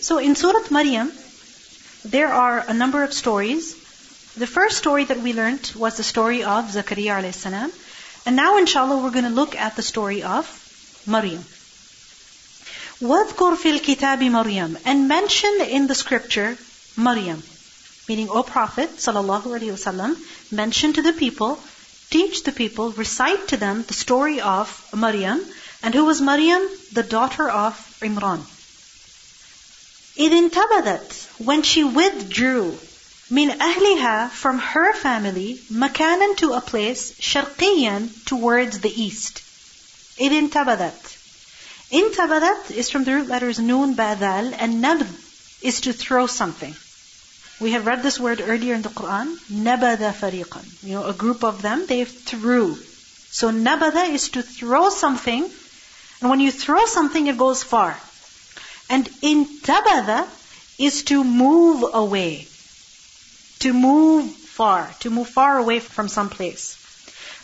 So in Surah Maryam, there are a number of stories. The first story that we learned was the story of Zakaria alayhi salam. And now inshallah we're going to look at the story of Maryam. وَاذْكُرْ فِي الْكِتَابِ مَرْيَمَ And mention in the scripture Maryam. Meaning, O Prophet sallallahu alaihi wasallam, mention to the people, teach the people, recite to them the story of Maryam. And who was Maryam? The daughter of Imran. إِذْ انْتَبَذَتْ When she withdrew min ahliha from her family makanan to a place sharqiyan towards the east. إِذْ انْتَبَذَتْ Intabadat is from the root letters noon, badal, and nabd is to throw something. We have read this word earlier in the Quran. Nabada fariqan. You know, a group of them, they threw. So nabada is to throw something, and when you throw something, it goes far. And intabada is to move away. To move far. To move far away from some place.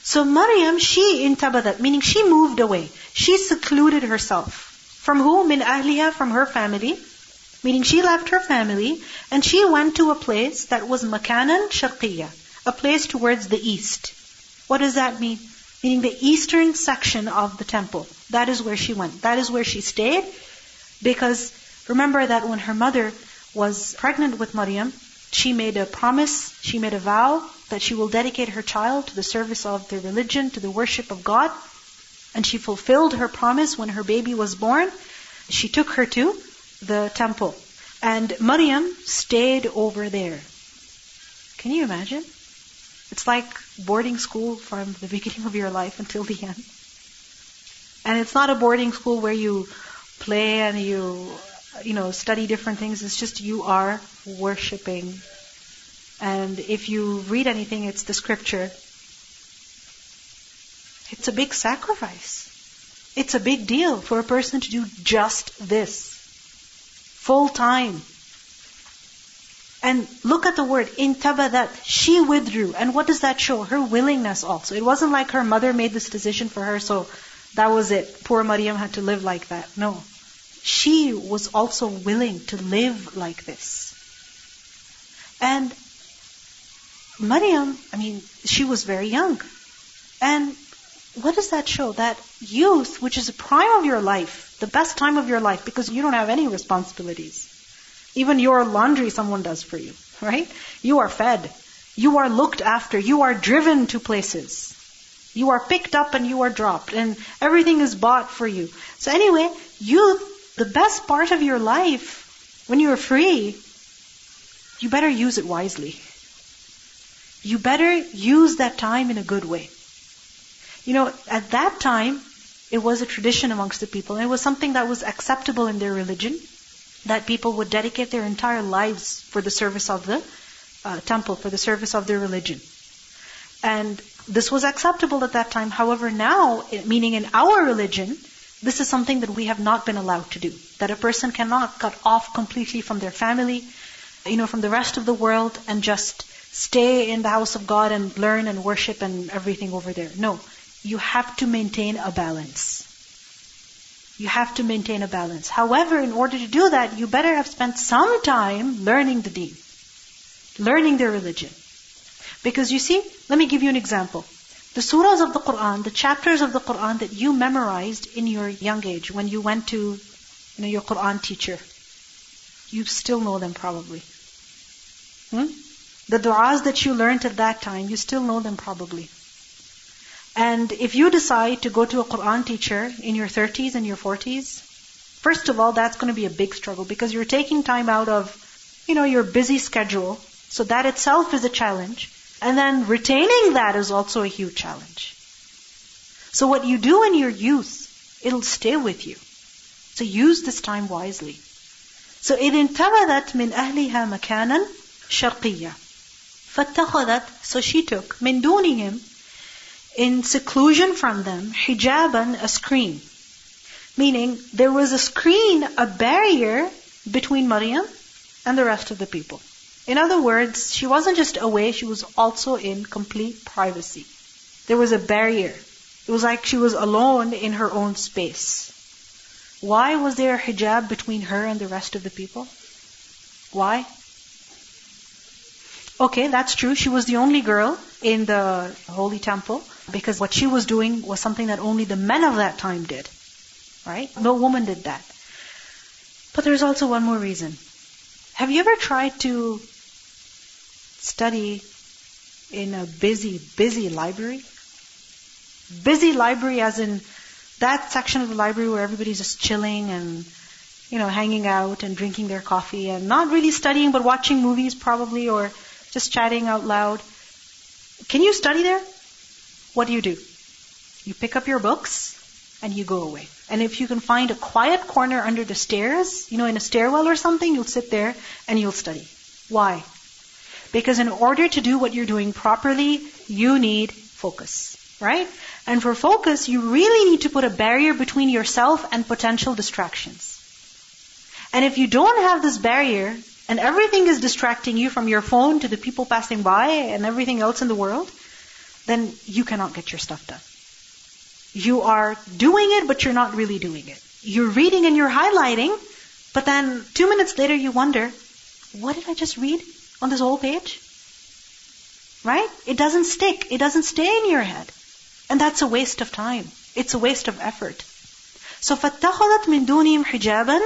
So Maryam, she intabadat, meaning she moved away. She secluded herself. From whom? In ahliha, from her family. Meaning she left her family and she went to a place that was makanan sharqiyya, a place towards the east. What does that mean? Meaning the eastern section of the temple. That is where she went. That is where she stayed. Because remember that when her mother was pregnant with Maryam, she made a promise, she made a vow that she will dedicate her child to the service of the religion, to the worship of God. And she fulfilled her promise when her baby was born. She took her to the temple. And Maryam stayed over there. Can you imagine? It's like boarding school from the beginning of your life until the end. And it's not a boarding school where you play and you, you know, study different things. It's just you are worshiping. And if you read anything, it's the scripture. It's a big sacrifice. It's a big deal for a person to do just this. Full time. And look at the word, intabadat. She withdrew. And what does that show? Her willingness also. It wasn't like her mother made this decision for her, so that was it. Poor Maryam had to live like that. No. She was also willing to live like this. And Maryam, I mean, she was very young. And what does that show? That youth, which is the prime of your life, the best time of your life, because you don't have any responsibilities. Even your laundry someone does for you, right? You are fed. You are looked after. You are driven to places. You are picked up and you are dropped and everything is bought for you. So anyway, youth, the best part of your life, when you're free, you better use it wisely. You better use that time in a good way. You know, at that time, it was a tradition amongst the people. It was something that was acceptable in their religion, that people would dedicate their entire lives for the service of the uh, temple, for the service of their religion. And this was acceptable at that time. However, now, meaning in our religion, this is something that we have not been allowed to do. That a person cannot cut off completely from their family, you know, from the rest of the world and just stay in the house of God and learn and worship and everything over there. No. You have to maintain a balance. You have to maintain a balance. However, in order to do that, you better have spent some time learning the deen. Learning the religion. Because you see, let me give you an example. The surahs of the Quran, the chapters of the Quran that you memorized in your young age when you went to you know, your Quran teacher, you still know them probably. Hmm? The du'as that you learned at that time, you still know them probably. And if you decide to go to a Quran teacher in your 30s and your 40s, first of all, that's going to be a big struggle because you're taking time out of, you know, your busy schedule. So that itself is a challenge. And then retaining that is also a huge challenge. So what you do in your youth, it'll stay with you. So use this time wisely. So إذ انتبذت من أهلها مكانا شرقيا فاتخذت so she took من دونهم in seclusion from them hijaban a screen meaning there was a screen a barrier between Maryam and the rest of the people in other words she wasn't just away she was also in complete privacy there was a barrier it was like she was alone in her own space Why was there a hijab between her and the rest of the people? Why? Okay, that's true. She was the only girl in the holy temple because what she was doing was something that only the men of that time did. Right? No woman did that. But there's also one more reason. Have you ever tried to study in a busy, busy library? Busy library as in that section of the library where everybody's just chilling and, you know, hanging out and drinking their coffee and not really studying but watching movies probably or just chatting out loud. Can you study there? What do you do? You pick up your books and you go away. And if you can find a quiet corner under the stairs, you know, in a stairwell or something, you'll sit there and you'll study. Why? Because in order to do what you're doing properly, you need focus. Right? And for focus, you really need to put a barrier between yourself and potential distractions. And if you don't have this barrier, and everything is distracting you from your phone to the people passing by and everything else in the world, then you cannot get your stuff done. You are doing it, but you're not really doing it. You're reading and you're highlighting, but then two minutes later you wonder, what did I just read on this whole page? Right? It doesn't stick. It doesn't stay in your head. And that's a waste of time. It's a waste of effort. So فَاتَّخَذَتْ مِن دُونِهِمْ حِجَابًا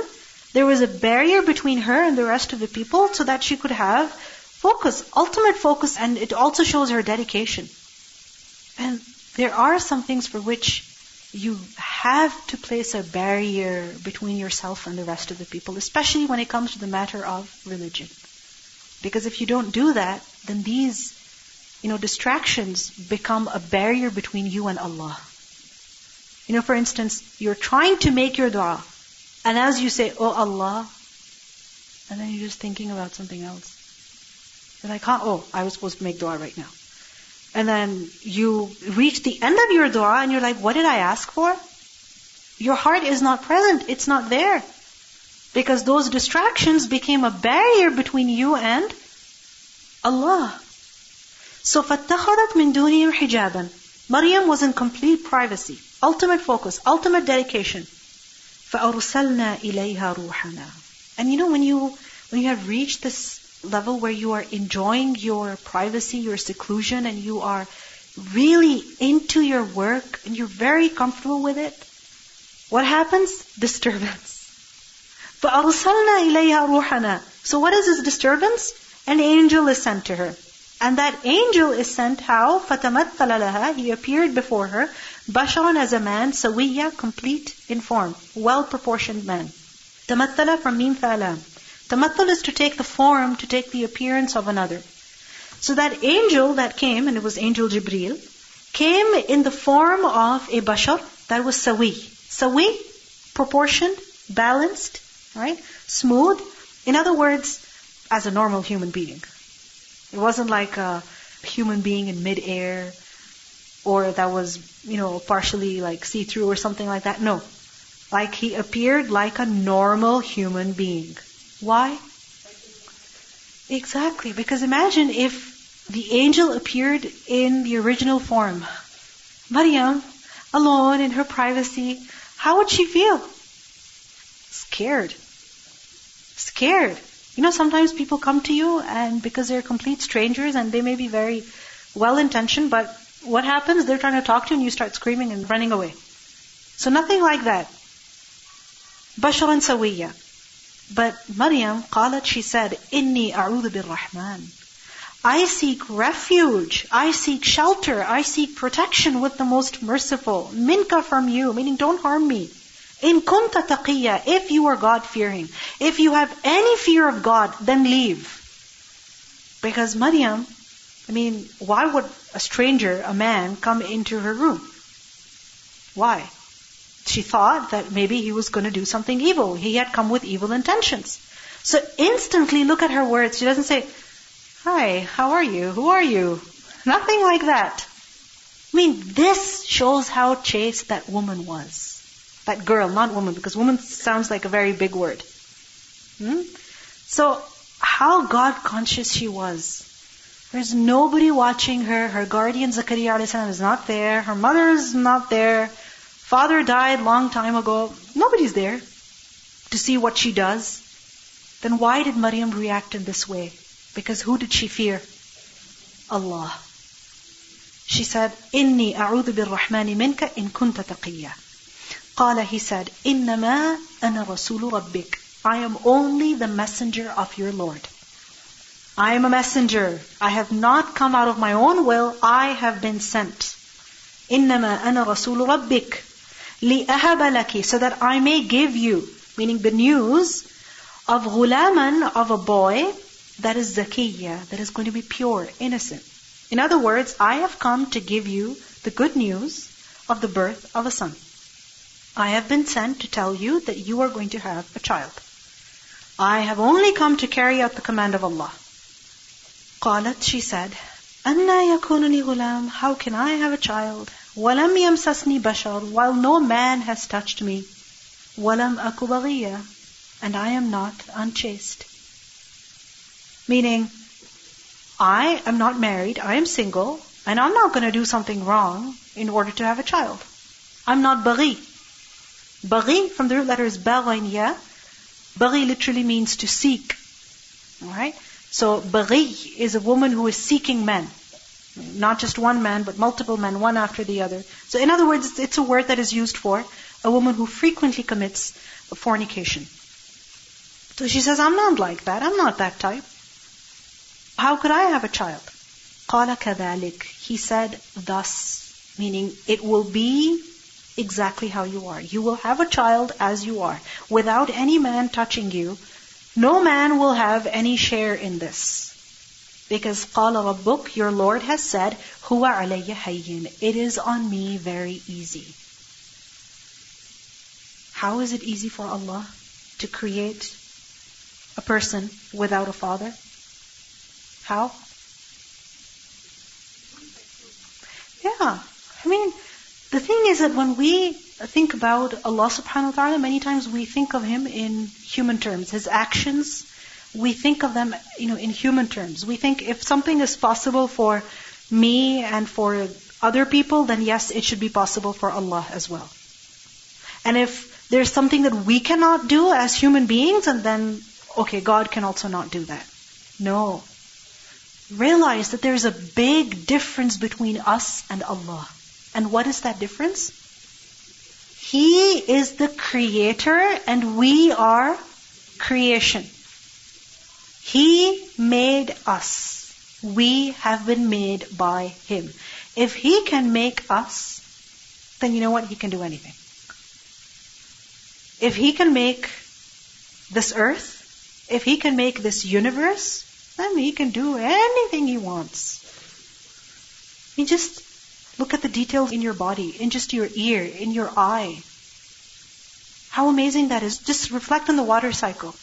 There was a barrier between her and the rest of the people so that she could have focus, ultimate focus, and it also shows her dedication. And there are some things for which you have to place a barrier between yourself and the rest of the people, especially when it comes to the matter of religion. Because if you don't do that, then these, you know, distractions become a barrier between you and Allah. You know, for instance, you're trying to make your dua, and as you say, Oh Allah, and then you're just thinking about something else. You're like, oh, I was supposed to make dua right now. And then you reach the end of your dua and you're like, what did I ask for? Your heart is not present. It's not there. Because those distractions became a barrier between you and Allah. So فَاتَّخَذَتْ مِن دُونِهِمْ حِجَابًا Maryam was in complete privacy, ultimate focus, ultimate dedication. فَأَرْسَلْنَا إِلَيْهَا رُوحَنَا And you know when you when you have reached this level where you are enjoying your privacy, your seclusion, and you are really into your work and you're very comfortable with it, what happens? Disturbance. فَأَرْسَلْنَا إِلَيْهَا رُوحَنَا So what is this disturbance? An angel is sent to her. And that angel is sent how? فَتَمَثَّلَ لَهَا He appeared before her, basharan as a man, sawiya, complete in form, well-proportioned man. تَمَثَّلَ from mim thalam. Tamathul is to take the form, to take the appearance of another. So that angel that came, and it was angel Jibril, came in the form of a bashar that was sawi. Sawi, proportioned, balanced, right? Smooth. In other words, as a normal human being. It wasn't like a human being in midair or that was, you know, partially like see-through or something like that. No. Like he appeared like a normal human being. Why? Exactly, because imagine if the angel appeared in the original form. Maryam, alone in her privacy, how would she feel? Scared scared. You know, sometimes people come to you and because they're complete strangers and they may be very well intentioned, but what happens? They're trying to talk to you and you start screaming and running away. So nothing like that. Basharan Sawiya. But Maryam qalat, she said, Inni a'udhu birrahman. I seek refuge, I seek shelter, I seek protection with the most merciful. Minka from you, meaning don't harm me. In kunta taqiyya, if you are God fearing, if you have any fear of God, then leave. Because Maryam, I mean, why would a stranger, a man, come into her room? Why? She thought that maybe he was going to do something evil. He had come with evil intentions. So instantly look at her words. She doesn't say, Hi, how are you? Who are you? Nothing like that. I mean, this shows how chaste that woman was. That girl, not woman, because woman sounds like a very big word. Hmm? So, how God conscious she was. There's nobody watching her. Her guardian Zakaria is not there. Her mother is not there. Father died long time ago. Nobody's there to see what she does. Then why did Maryam react in this way? Because who did she fear? Allah. She said, "Inni a'udhu bi-Rahmani minka in kunta taqiyya." قال he said, إِنَّمَا أَنَا رَسُولُ رَبِّكَ I am only the messenger of your Lord. I am a messenger. I have not come out of my own will. I have been sent. إِنَّمَا أَنَا رَسُولُ رَبِّكَ لِأَهَبَ لَكِ So that I may give you, meaning the news of غُلَامًا, of a boy, that is zakiyya, that is going to be pure, innocent. In other words, I have come to give you the good news of the birth of a son. I have been sent to tell you that you are going to have a child. I have only come to carry out the command of Allah. قالت, she said, أَنَّا يَكُونُ لِي غُلَامٌ How can I have a child? وَلَمْ يَمْسَسْنِي بَشَرٌ While no man has touched me. وَلَمْ أَكُ بَغِيًّا And I am not unchaste. Meaning, I am not married, I am single, and I'm not going to do something wrong in order to have a child. I'm not baghi. Baghi from the root letter is baghaniya. Baghi literally means to seek. Alright? So baghi is a woman who is seeking men. Not just one man, but multiple men, one after the other. So in other words, it's a word that is used for a woman who frequently commits fornication. So she says, I'm not like that. I'm not that type. How could I have a child? قال كذلك. He said, thus, meaning it will be exactly how you are. You will have a child as you are, without any man touching you. No man will have any share in this. Because قال ربك, your Lord has said, هو علي هين. It is on me very easy. How is it easy for Allah to create a person without a father? How? Yeah. I mean, the thing is that when we think about Allah subhanahu wa ta'ala, many times we think of Him in human terms. His actions, we think of them, you know, in human terms. We think if something is possible for me and for other people, then yes, it should be possible for Allah as well. And if there's something that we cannot do as human beings, and then, okay, God can also not do that. No. Realize that there's a big difference between us and Allah. And what is that difference? He is the creator and we are creation. He made us. We have been made by Him. If He can make us, then you know what? He can do anything. If He can make this earth, if He can make this universe, then He can do anything He wants. He just Look at the details in your body, in just your ear, in your eye. How amazing that is. Just reflect on the water cycle.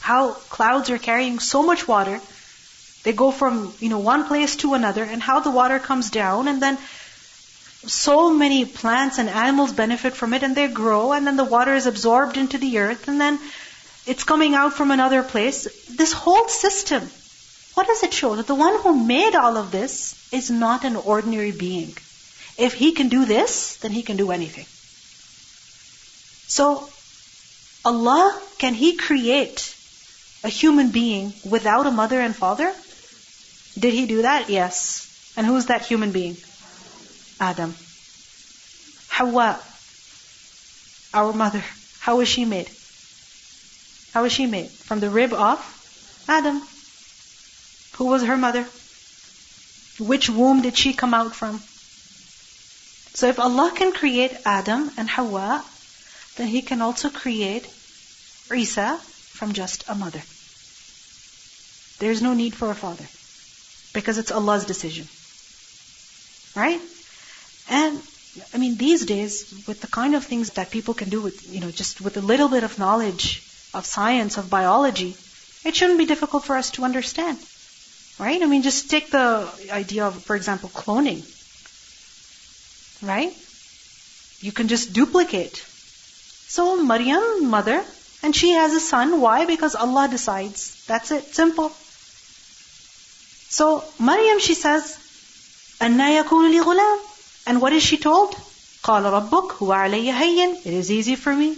How clouds are carrying so much water. They go from, you know, one place to another and how the water comes down and then so many plants and animals benefit from it and they grow and then the water is absorbed into the earth and then it's coming out from another place. This whole system what does it show? That the one who made all of this is not an ordinary being. If he can do this, then he can do anything. So, Allah, can He create a human being without a mother and father? Did He do that? Yes. And who's that human being? Adam. Hawa, our mother, how was she made? How was she made? From the rib of Adam. Who was her mother? Which womb did she come out from? So if Allah can create Adam and Hawa, then He can also create Isa from just a mother. There's no need for a father. Because it's Allah's decision. Right? And I mean, these days, with the kind of things that people can do with, you know, just with a little bit of knowledge of science, of biology, it shouldn't be difficult for us to understand. Right? I mean, just take the idea of, for example, cloning. Right? You can just duplicate. So Maryam, mother, and she has a son. Why? Because Allah decides. That's it. Simple. So Maryam, she says, أَنَّا يَكُونُ لِي غُلَامٌ And what is she told? قال ربك هو علي هين It is easy for me.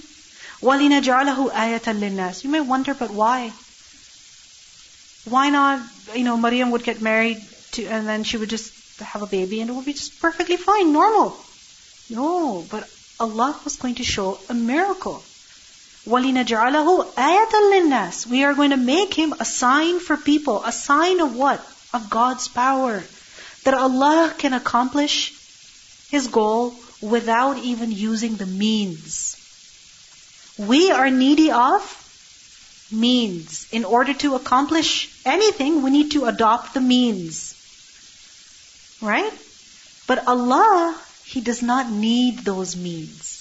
وَلِنَجْعَلَهُ آيَةً لِلنَّاسِ You may wonder, but why? Why not, you know, Maryam would get married to, and then she would just have a baby and it would be just perfectly fine, normal. No, but Allah was going to show a miracle. وَلِنَجْعَلَهُ آيَةً لِلنَّاسِ We are going to make him a sign for people. A sign of what? Of God's power. That Allah can accomplish His goal without even using the means. We are needy of means. In order to accomplish anything, we need to adopt the means. Right? But Allah, He does not need those means.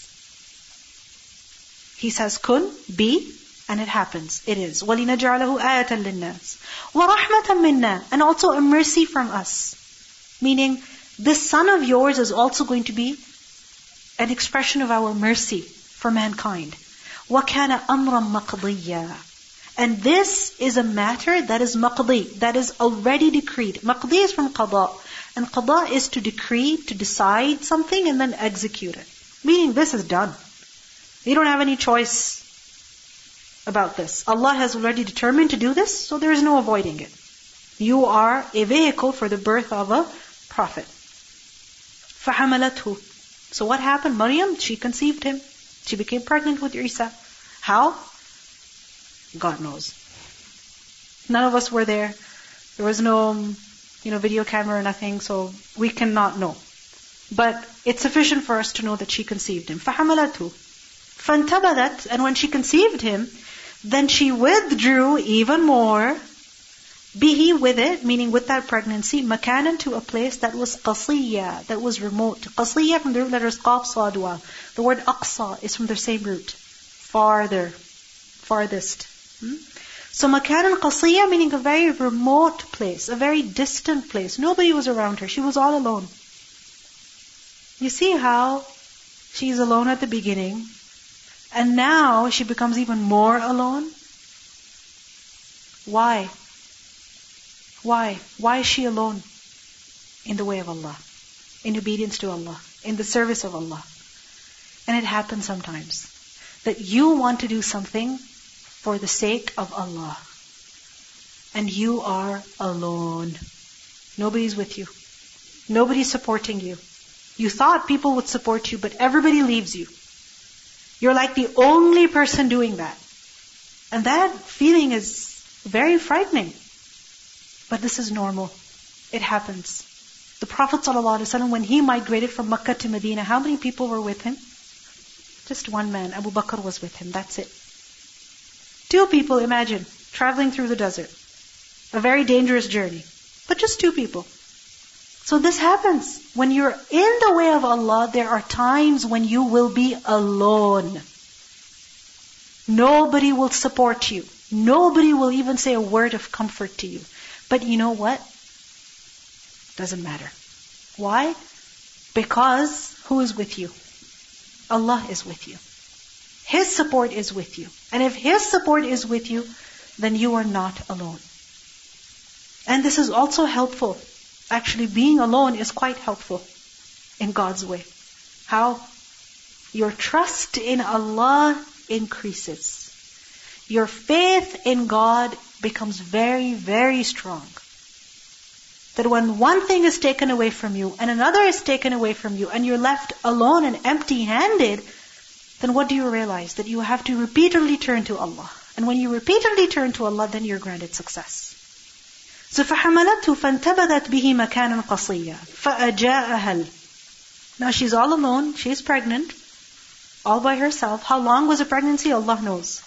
He says, kun, be, and it happens. It is. وَلِنَجْعَلَهُ آيَةً لِلنَّاسِ وَرَحْمَةً مِنَّا And also a mercy from us. Meaning, this son of yours is also going to be an expression of our mercy for mankind. وَكَانَ أَمْرًا مَقْضِيًّا And this is a matter that is maqdi, that is already decreed. Maqdi is from qada. And qada is to decree, to decide something and then execute it. Meaning this is done. You don't have any choice about this. Allah has already determined to do this, so there is no avoiding it. You are a vehicle for the birth of a prophet. فَحَمَلَتْهُ So what happened? Maryam, she conceived him. She became pregnant with Isa. How? God knows. None of us were there. There was no, you know, video camera or nothing, so we cannot know. But it's sufficient for us to know that she conceived him. فَحَمَلَتْهُ فَانْتَبَذَتْ And when she conceived him, then she withdrew even more Bihi with it, meaning with that pregnancy, makanan to a place that was qasiyya, that was remote. Qasiyya from the root letters qaf sadwa. The word aqsa is from the same root. Farther. Farthest. Hmm? So makanan qasiyya meaning a very remote place, a very distant place. Nobody was around her. She was all alone. You see how she's alone at the beginning, and now she becomes even more alone? Why? Why? Why is she alone? In the way of Allah. In obedience to Allah. In the service of Allah. And it happens sometimes that you want to do something for the sake of Allah. And you are alone. Nobody's with you. Nobody's supporting you. You thought people would support you, but everybody leaves you. You're like the only person doing that. And that feeling is very frightening. But this is normal. It happens. The Prophet ﷺ, when he migrated from Makkah to Medina, how many people were with him? Just one man. Abu Bakr was with him. That's it. Two people, imagine, traveling through the desert. A very dangerous journey. But just two people. So this happens. When you're in the way of Allah, there are times when you will be alone. Nobody will support you. Nobody will even say a word of comfort to you. But you know what? Doesn't matter. Why? Because who is with you? Allah is with you. His support is with you. And if His support is with you, then you are not alone. And this is also helpful. Actually, being alone is quite helpful in God's way. How? Your trust in Allah increases. Your faith in God becomes very, very strong. That when one thing is taken away from you and another is taken away from you and you're left alone and empty handed, then what do you realize? That you have to repeatedly turn to Allah. And when you repeatedly turn to Allah, then you're granted success. So فَحَمَلَتْهُ فَانْتَبَذَتْ بِهِ مَكَانًا قَصِيًّا فَأَجَاءَهَا Now she's all alone, she's pregnant, all by herself. How long was the pregnancy? Allah knows.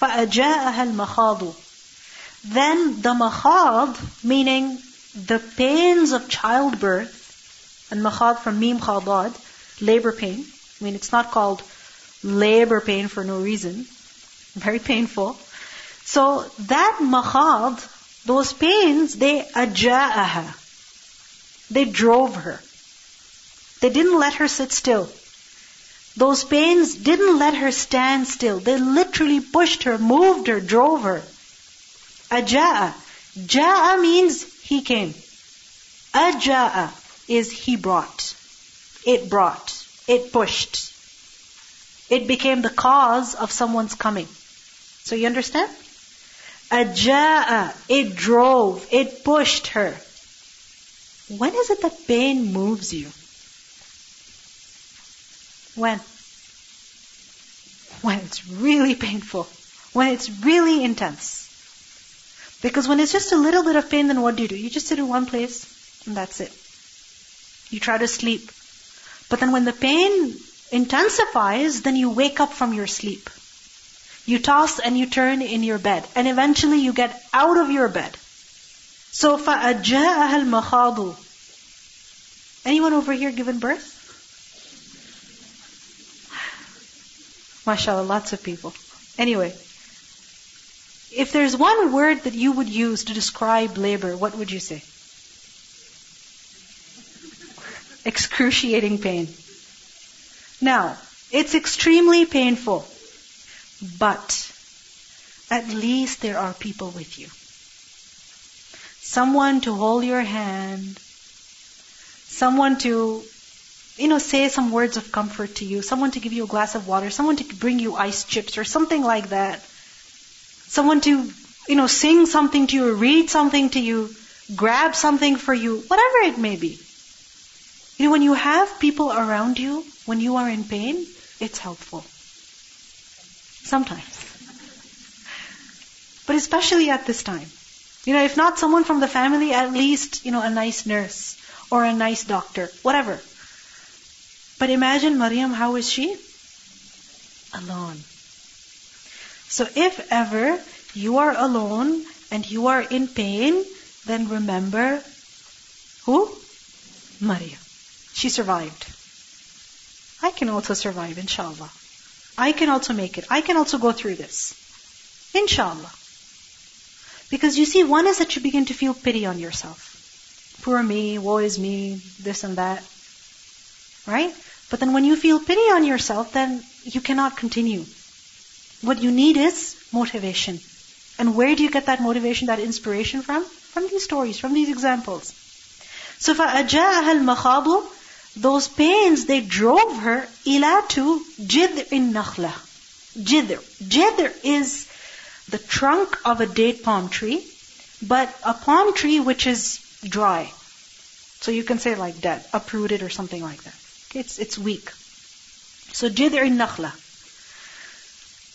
فَأَجَاءَهَا الْمَخَاضُ then the makhad, meaning the pains of childbirth, and makhad from mim khadad, labor pain. I mean, it's not called labor pain for no reason. Very painful. So that makhad, those pains, they aja'aha. They drove her. They didn't let her sit still. Those pains didn't let her stand still. They literally pushed her, moved her, drove her. Aja'a. Ja'a means he came. Aja'a is he brought. It brought. it pushed. It became the cause of someone's coming. So you understand? Aja'a, it drove, it pushed her. When is it that pain moves you? When? When it's really painful. When it's really intense. Because when it's just a little bit of pain, then what do you do? You just sit in one place and that's it. You try to sleep. But then when the pain intensifies, then you wake up from your sleep. You toss and you turn in your bed. And eventually you get out of your bed. So فَأَجَاءَهَا الْمَخَاضُ Anyone over here given birth? MashaAllah, lots of people. Anyway, if there's one word that you would use to describe labor, what would you say? Excruciating pain. Now, it's extremely painful, but at least there are people with you. Someone to hold your hand, someone to, you know, say some words of comfort to you, someone to give you a glass of water, someone to bring you ice chips or something like that. Someone to, you know, sing something to you, read something to you, grab something for you, whatever it may be. You know, when you have people around you, when you are in pain, it's helpful. Sometimes. But especially at this time. You know, if not someone from the family, at least, you know, a nice nurse or a nice doctor, whatever. But imagine Maryam, how is she? Alone. So if ever you are alone and you are in pain, then remember who? Maryam. She survived. I can also survive, inshallah. I can also make it. I can also go through this. Inshallah. Because you see, one is that you begin to feel pity on yourself. Poor me, woe is me, this and that. Right? But then when you feel pity on yourself, then you cannot continue. What you need is motivation. And where do you get that motivation, that inspiration from? From these stories, from these examples. So فَأَجَاءَهَا الْمَخَاضُ those pains, they drove her ila to jidr in nakhla. Jidr. Jidr is the trunk of a date palm tree, but a palm tree which is dry. So you can say like dead, uprooted or something like that. It's, it's weak. So jidr in nakhla.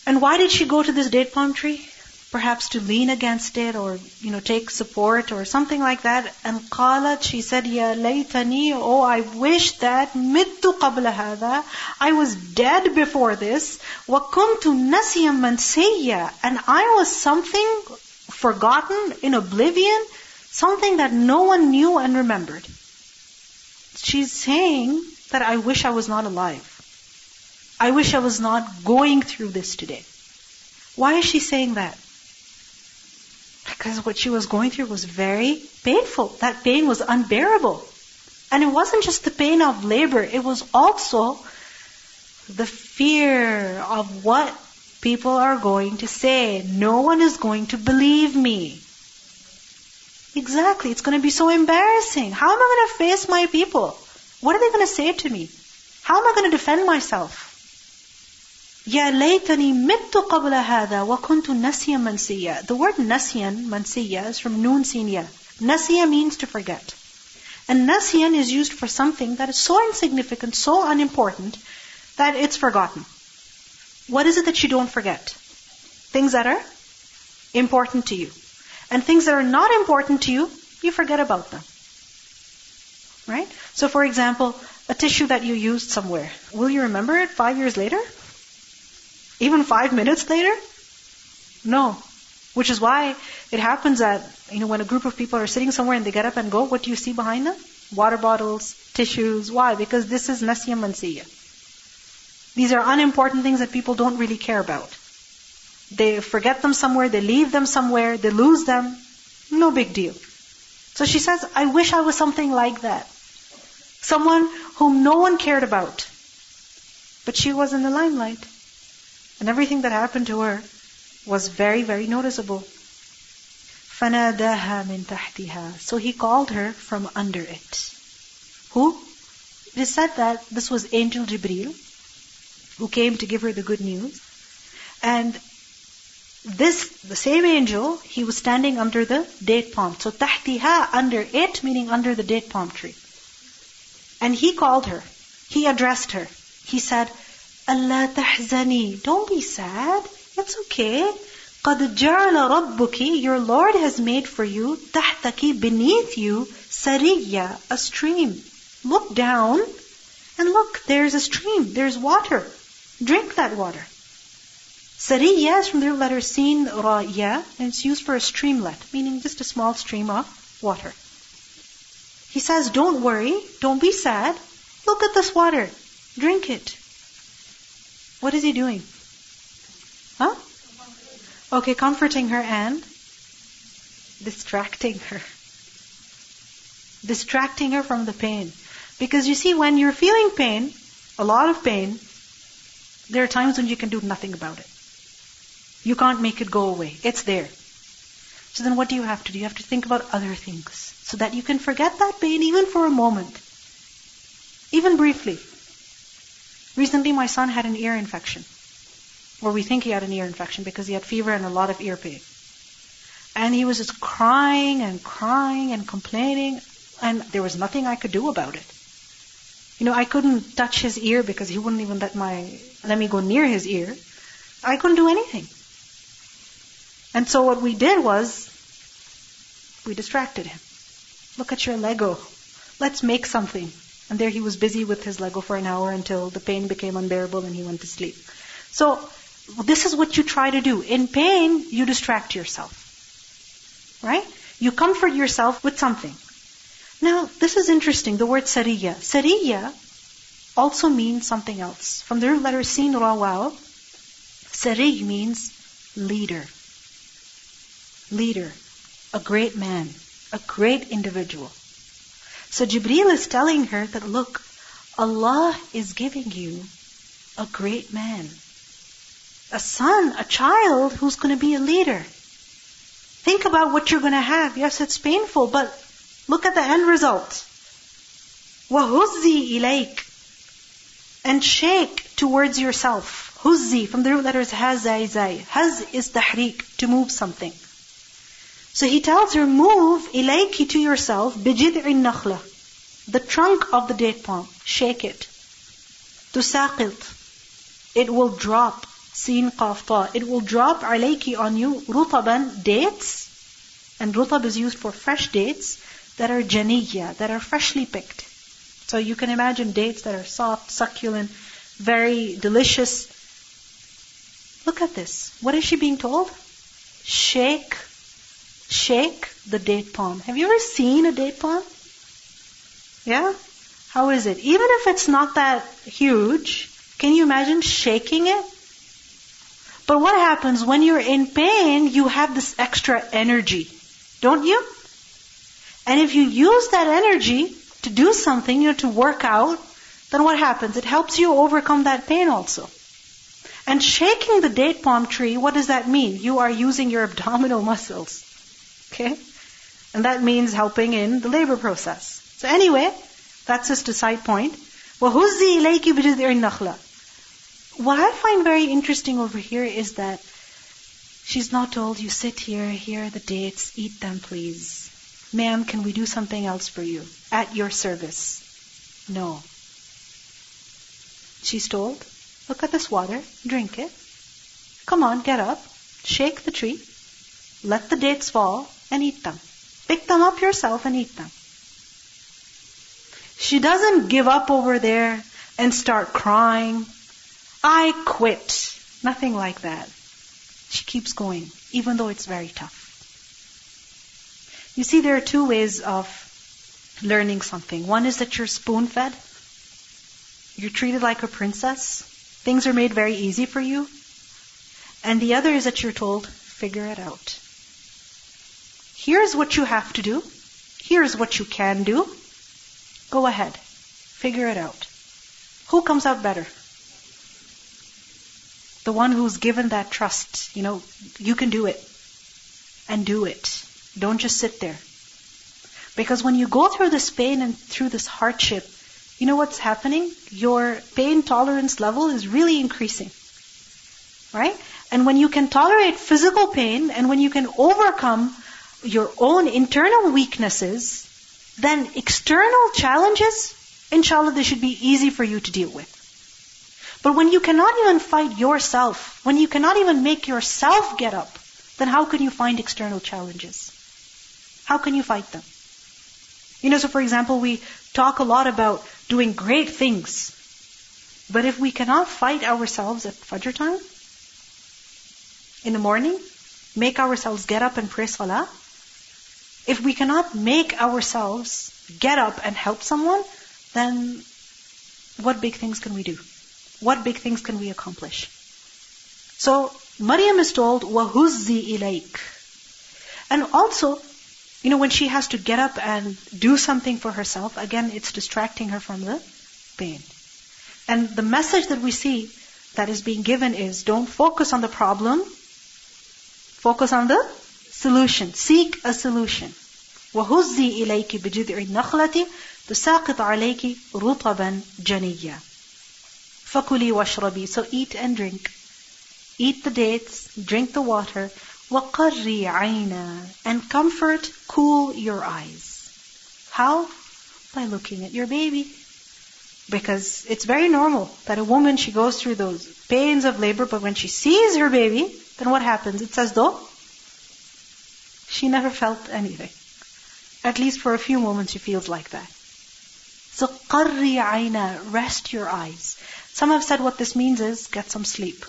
And why did she go to this date palm tree? Perhaps to lean against it or, you know, take support or something like that. And qalat, she said, Ya laytani, oh, I wish that mittu qabla hada. I was dead before this. Wa kuntu nasiyam mansiyya. And I was something forgotten in oblivion, something that no one knew and remembered. She's saying that I wish I was not alive. I wish I was not going through this today. Why is she saying that? Because what she was going through was very painful. That pain was unbearable. And it wasn't just the pain of labor, it was also the fear of what people are going to say. No one is going to believe me. Exactly. It's going to be so embarrassing. How am I going to face my people? What are they going to say to me? How am I going to defend myself? يا ليتني مت قبل هذا وكنت نسيا منسيا. The word nasiyan, mansiya, is from noon sinya. Nasiya means to forget. And nasiyan is used for something that is so insignificant, so unimportant, that it's forgotten. What is it that you don't forget? Things that are important to you. And things that are not important to you, you forget about them. Right? So for example, a tissue that you used somewhere. Will you remember it five years later? Even five minutes later? No. Which is why it happens that, you know, when a group of people are sitting somewhere and they get up and go, what do you see behind them? Water bottles, tissues. Why? Because this is nasya mansiya. These are unimportant things that people don't really care about. They forget them somewhere, they leave them somewhere, they lose them. No big deal. So she says, I wish I was something like that. Someone whom no one cared about. But she was in the limelight. And everything that happened to her was very, very noticeable. فَنَادَاهَا مِن تَحْتِهَا So he called her from under it. Who? It is said that this was Angel Jibreel who came to give her the good news. And this, the same angel, he was standing under the date palm. So tahtiha, under it, meaning under the date palm tree. And he called her. He addressed her. He said, Allah tahzani. Don't be sad. It's okay. قَدْ جَعَلَ رَبُّكِ Your Lord has made for you, تَحْتَكِ Beneath you, سَرِيَّ A stream. Look down and look, there's a stream. There's water. Drink that water. Sariya is from the letter sin, ra, ya, and it's used for a streamlet, meaning just a small stream of water. He says, don't worry, don't be sad. Look at this water. Drink it. What is he doing? Huh? Okay, comforting her and distracting her. Distracting her from the pain. Because you see, when you're feeling pain, a lot of pain, there are times when you can do nothing about it. You can't make it go away. It's there. So then what do you have to do? You have to think about other things so that you can forget that pain even for a moment. Even briefly. Recently my son had an ear infection. Or we think he had an ear infection because he had fever and a lot of ear pain. And he was just crying and crying and complaining and there was nothing I could do about it. You know, I couldn't touch his ear because he wouldn't even let my let me go near his ear. I couldn't do anything. And so what we did was, we distracted him. Look at your Lego. Let's make something. And there he was busy with his Lego for an hour until the pain became unbearable and he went to sleep. So, this is what you try to do. In pain, you distract yourself. Right? You comfort yourself with something. Now, this is interesting, the word sariya. Sariya also means something else. From the root letter sin ra sari means leader leader, a great man, a great individual. So Jibreel is telling her that look, Allah is giving you a great man. A son, a child who's going to be a leader. Think about what you're going to have. Yes, it's painful, but look at the end result. وَهُزِّي إِلَيْكَ And shake towards yourself. Huzzi, from the root letters hazai zai. Haz is tahrik, to move something. So he tells her, move ilayki to yourself, bijid'in nakhla. The trunk of the date palm. Shake it. Tusaqit. It will drop. Sin qafta. It will drop alayki on you, rutaban, dates. And rutab is used for fresh dates that are janiyya, that are freshly picked. So you can imagine dates that are soft, succulent, very delicious. Look at this. What is she being told? Shake shake the date palm. Have you ever seen a date palm? Yeah? How is it? Even if it's not that huge, can you imagine shaking it? But what happens when you're in pain, you have this extra energy, don't you? And if you use that energy to do something, you know, to work out, then what happens? It helps you overcome that pain also. And shaking the date palm tree, what does that mean? You are using your abdominal muscles. Okay? And that means helping in the labor process. So anyway, that's just a side point. وَهُزِّي إِلَيْكِ بِجِذْعِ النَّخْلَةِ What I find very interesting over here is that she's not told, you sit here, here are the dates, eat them please. Ma'am, can we do something else for you? At your service. No. She's told, look at this water, drink it. Come on, get up, shake the tree, let the dates fall, and eat them. Pick them up yourself and eat them. She doesn't give up over there and start crying. I quit. Nothing like that. She keeps going, even though it's very tough. You see, there are two ways of learning something. One is that you're spoon fed. You're treated like a princess. Things are made very easy for you. And the other is that you're told, figure it out. Here's what you have to do. Here's what you can do. Go ahead. Figure it out. Who comes out better? The one who's given that trust. You know, you can do it. And do it. Don't just sit there. Because when you go through this pain and through this hardship, you know what's happening? Your pain tolerance level is really increasing. Right? And when you can tolerate physical pain and when you can overcome your own internal weaknesses, then external challenges, inshallah, they should be easy for you to deal with. But when you cannot even fight yourself, when you cannot even make yourself get up, then how can you find external challenges? How can you fight them? You know, so for example, we talk a lot about doing great things. But if we cannot fight ourselves at Fajr time, in the morning, make ourselves get up and pray Salah, if we cannot make ourselves get up and help someone, then what big things can we do? What big things can we accomplish? So, Maryam is told, وَهُزِّي إِلَيْكَ And also, you know, when she has to get up and do something for herself, again, it's distracting her from the pain. And the message that we see that is being given is don't focus on the problem, focus on the solution. Seek a solution. وَهُزِّي إِلَيْكِ بِجِذْعِ النَّخْلَةِ تُسَاقِطْ عَلَيْكِ رُطَبًا جَنِيًّا فَكُلِي وَاشْرَبِي So eat and drink. Eat the dates, drink the water, وَقَرِّي عَيْنًا And comfort, cool your eyes. How? By looking at your baby. Because it's very normal that a woman, she goes through those pains of labor, but when she sees her baby, then what happens? It's as though she never felt anything. At least for a few moments she feels like that. So qarri aina, rest your eyes. Some have said what this means is get some sleep.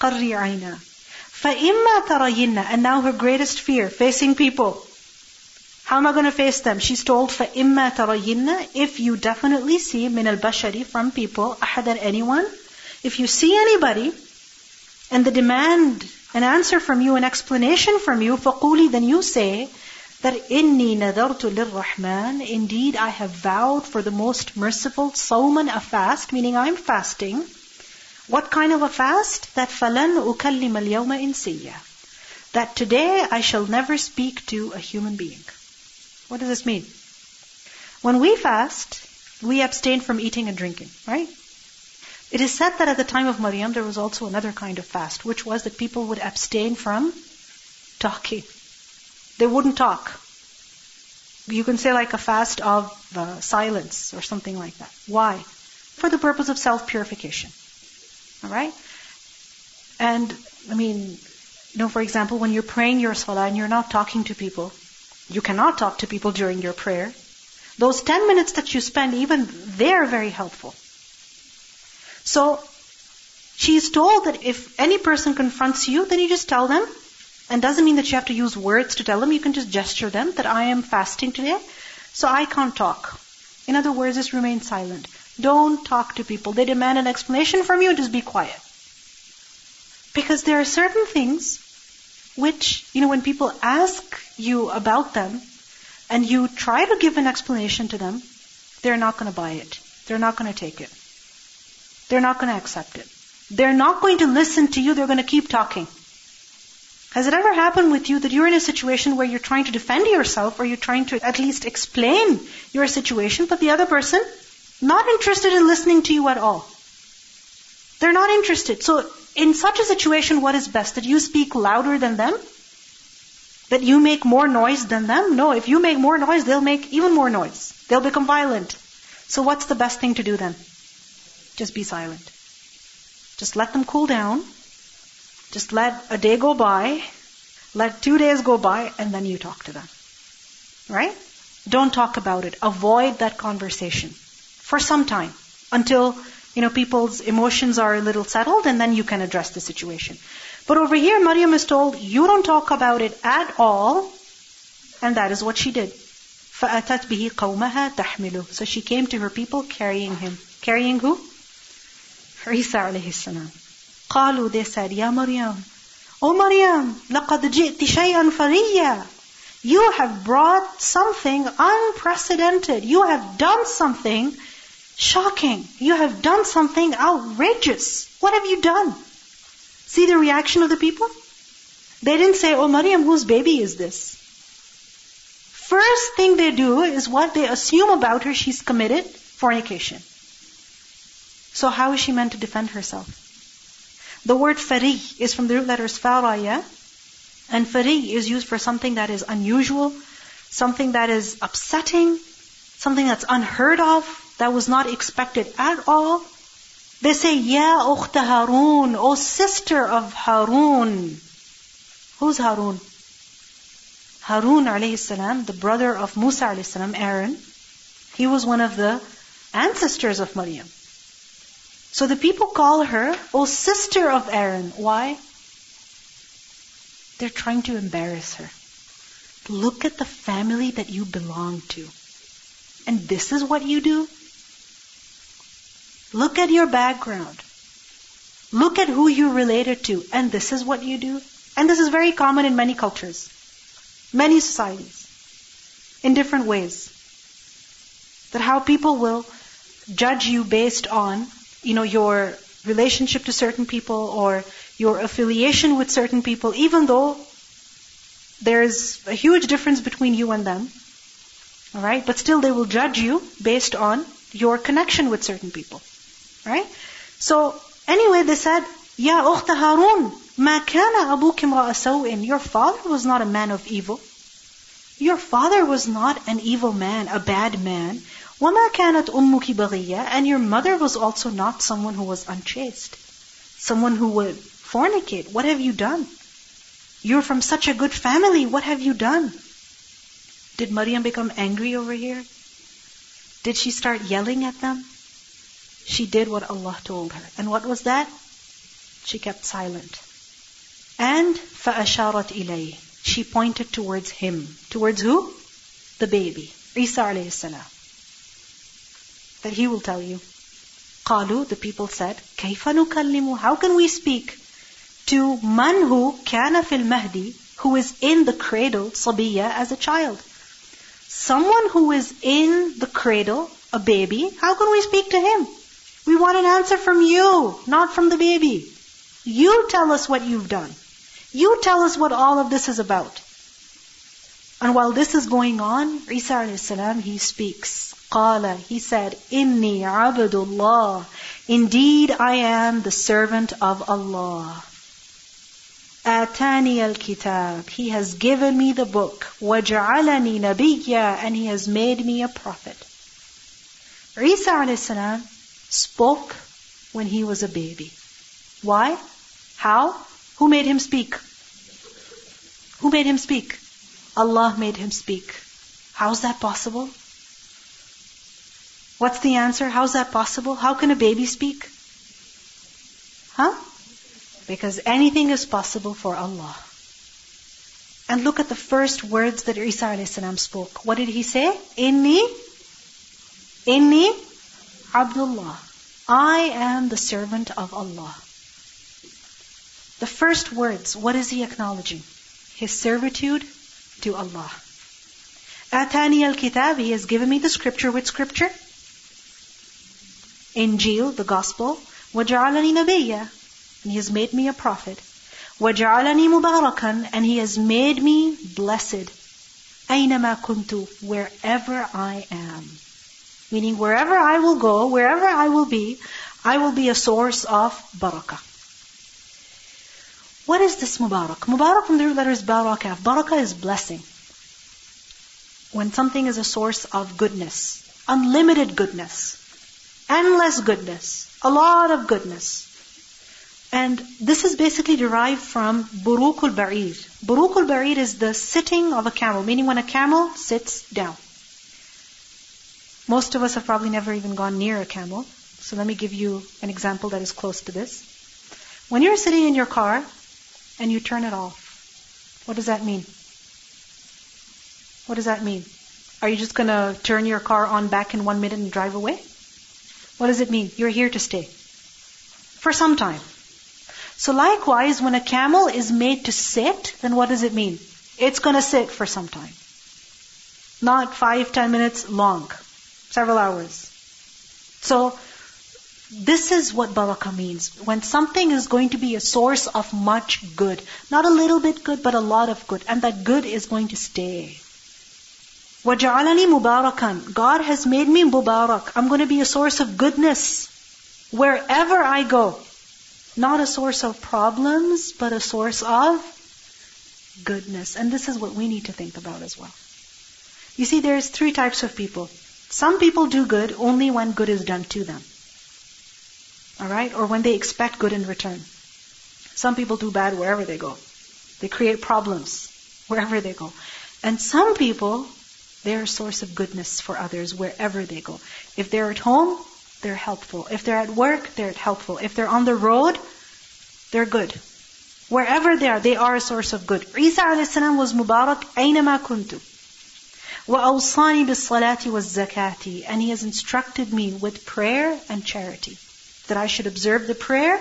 Qarri aina. فَإِمَّا تَرَيِنَّ And now her greatest fear, facing people. How am I going to face them? She's told, فَإِمَّا تَرَيِنَّ If you definitely see min al-bashari from people, أحدا anyone, if you see anybody, and they demand an answer from you, an explanation from you, فَقُولِ Then you say, that inni nadartu lirrahman, indeed I have vowed for the most merciful sawman, a fast, meaning I'm fasting. What kind of a fast? That falan ukallim al-yawma insiya. That today I shall never speak to a human being. What does this mean? When we fast, we abstain from eating and drinking, right? It is said that at the time of Maryam, there was also another kind of fast, which was that people would abstain from talking. They wouldn't talk. You can say like a fast of uh, silence or something like that. Why? For the purpose of self-purification. Alright? And, I mean, you know, for example, when you're praying your salah and you're not talking to people, you cannot talk to people during your prayer. Those 10 minutes that you spend, even they're very helpful. So, she is told that if any person confronts you, then you just tell them, and doesn't mean that you have to use words to tell them. You can just gesture them that I am fasting today, so I can't talk. In other words, just remain silent. Don't talk to people. They demand an explanation from you, just be quiet. Because there are certain things which, you know, when people ask you about them and you try to give an explanation to them, they're not going to buy it. They're not going to take it. They're not going to accept it. They're not going to listen to you. They're going to keep talking. Has it ever happened with you that you're in a situation where you're trying to defend yourself or you're trying to at least explain your situation, but the other person not interested in listening to you at all? They're not interested. So in such a situation, what is best? That you speak louder than them? That you make more noise than them? No, if you make more noise, they'll make even more noise. They'll become violent. So what's the best thing to do then? Just be silent. Just let them cool down just let a day go by, let two days go by, and then you talk to them. Right? Don't talk about it. Avoid that conversation for some time until you know people's emotions are a little settled, and then you can address the situation. But over here, Maryam is told, you don't talk about it at all, and that is what she did. فَأَتَتْ بِهِ قَوْمَهَا تَحْمِلُهُ So she came to her people carrying him. Carrying who? Isa alayhi salam. قالوا they said يا مريم Oh Maryam لقد جئت شيئا فريا You have brought something unprecedented. You have done something shocking. You have done something outrageous. What have you done? See the reaction of the people? They didn't say, Oh Maryam, whose baby is this? First thing they do is what they assume about her, she's committed fornication. So how is she meant to defend herself? The word fari is from the root letters faraya, and fari is used for something that is unusual, something that is upsetting, something that's unheard of, that was not expected at all. They say, Ya ukhta Harun, O sister of Harun. Who's Harun? Harun alayhi salam, the brother of Musa alayhi salam, Aaron. He was one of the ancestors of Maryam. So the people call her, O sister of Aaron. Why? They're trying to embarrass her. Look at the family that you belong to. And this is what you do? Look at your background. Look at who you're related to. And this is what you do? And this is very common in many cultures, many societies, in different ways. That how people will judge you based on, you know, your relationship to certain people or your affiliation with certain people, even though there's a huge difference between you and them. Alright? But still they will judge you based on your connection with certain people. Right? So, anyway, they said, Ya ukhta Harun, ma kana abukim ra'asawin. Your father was not a man of evil. Your father was not an evil man, a bad man. وَمَا كَانَتْ أُمُّكِ بَغِيًّا And your mother was also not someone who was unchaste. Someone who would fornicate. What have you done? You're from such a good family. What have you done? Did Maryam become angry over here? Did she start yelling at them? She did what Allah told her. And what was that? She kept silent. And فَأَشَارَتْ إِلَيْهِ She pointed towards him. Towards who? The baby. Isa alayhi salam. That he will tell you. قالوا, the people said, كيف نكلم? How can we speak to man who kana fil mahdi, who is in the cradle, sabiya, as a child? Someone who is in the cradle, a baby, how can we speak to him? We want an answer from you, not from the baby. You tell us what you've done. You tell us what all of this is about. And while this is going on, Isa a.s. he speaks. Qala, he said, Inni abdullah. Indeed, I am the servant of Allah. Atani al-kitab. He has given me the book. Waj'alani nabiyya. And he has made me a prophet. Isa a.s. spoke when he was a baby. Why? How? Who made him speak? Who made him speak? Allah made him speak. How's that possible? What's the answer? How's that possible? How can a baby speak? Huh? Because anything is possible for Allah. And look at the first words that Isa a.s. spoke. What did he say? Inni, Inni Abdullah. I am the servant of Allah. The first words, what is he acknowledging? His servitude to Allah. Atani al-kitab, he has given me the scripture with scripture. Injil, the gospel. وَجَعَلَنِي نَبِيًّا And he has made me a prophet. وَجَعَلَنِي مُبَارَكًا And he has made me blessed. أَيْنَمَا كُنْتُ Wherever I am. Meaning wherever I will go, wherever I will be, I will be a source of barakah. What is this Mubarak? Mubarak from the root letter is barakah. Barakah is blessing. When something is a source of goodness, unlimited goodness, endless goodness, a lot of goodness. And this is basically derived from burukul ba'ir. Burukul ba'ir is the sitting of a camel, meaning when a camel sits down. Most of us have probably never even gone near a camel. So let me give you an example that is close to this. When you're sitting in your car and you turn it off. What does that mean? What does that mean? Are you just going to turn your car on back in one minute and drive away? What does it mean? You're here to stay. For some time. So likewise, when a camel is made to sit, then what does it mean? It's going to sit for some time. Not five, ten minutes long. Several hours. So, this is what barakah means. When something is going to be a source of much good. Not a little bit good, but a lot of good. And that good is going to stay. وَجَعَلَنِي مُبَارَكًا God has made me mubarak. I'm going to be a source of goodness wherever I go. Not a source of problems, but a source of goodness. And this is what we need to think about as well. You see, there's three types of people. Some people do good only when good is done to them. Alright? Or when they expect good in return. Some people do bad wherever they go. They create problems wherever they go. And some people, they're a source of goodness for others wherever they go. If they're at home, they're helpful. If they're at work, they're helpful. If they're on the road, they're good. Wherever they are, they are a source of good. Isa a.s. was Mubarak أينما كنت. وأوصاني بالصلاة والزكاة and he has instructed me with prayer and charity that I should observe the prayer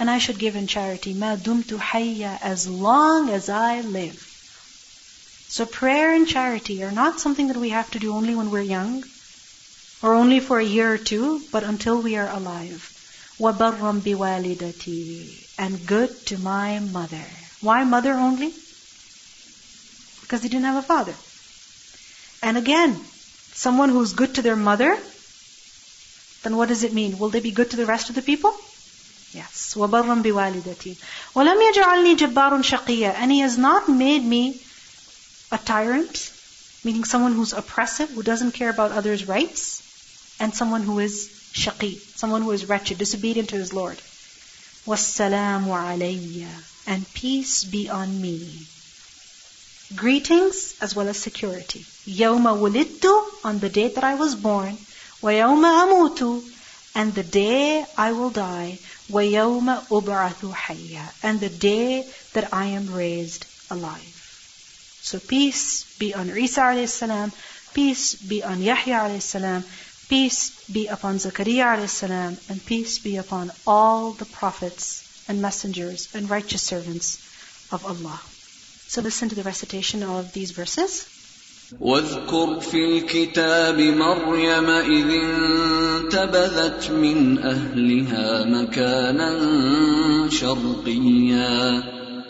and I should give in charity ما دمت حيا as long as I live so prayer and charity are not something that we have to do only when we're young or only for a year or two but until we are alive وَبَرًّا بِوَالِدَتِي and good to my mother why mother only because they didn't have a father and again, someone who's good to their mother, then what does it mean? Will they be good to the rest of the people? Yes. وَبَرًّا بِوَالِدَتِي وَلَمْ يَجْعَلْنِي جَبَّارٌ شَقِيًّا And He has not made me a tyrant, meaning someone who's oppressive, who doesn't care about others' rights, and someone who is shaqi, someone who is wretched, disobedient to his Lord. وَالسَّلَامُ عَلَيَّ And peace be on me. Greetings as well as security. يَوْمَ وُلِدْتُ On the day that I was born. وَيَوْمَ أَمُوتُ And the day I will die. وَيَوْمَ أُبْعَثُ حَيًّا And the day that I am raised alive. So peace be on Isa alayhi salam, peace be on Yahya alayhi salam, peace be upon Zakaria alayhi salam, and peace be upon all the prophets and messengers and righteous servants of Allah. So listen to the recitation of these verses. واذكر في الكتاب مريم إذ انتبذت من أهلها مكانا شرقيا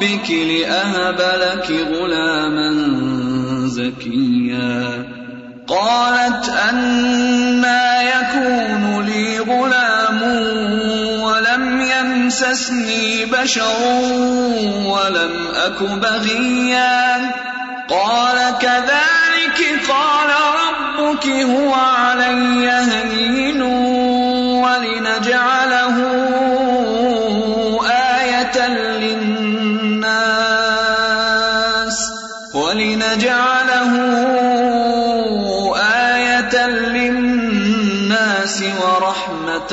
ربك لأهب لك غلاما زكيا. قالت أنا يكون لي غلام ولم يمسسني بشر ولم أك بغيا. قال كذلك قال ربك هو علي هين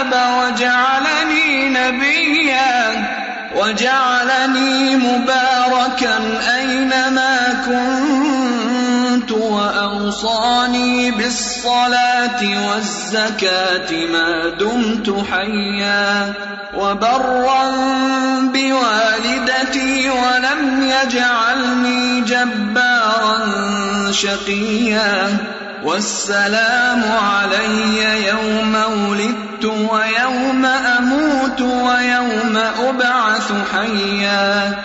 الكتاب وجعلني نبيا وجعلني مباركا أينما كنت وأوصاني بالصلاة والزكاة ما دمت حيا وبرا بوالدتي ولم يجعلني جبارا شقيا. والسلام علي يوم ولدت ويوم أموت ويوم أبعث حيا.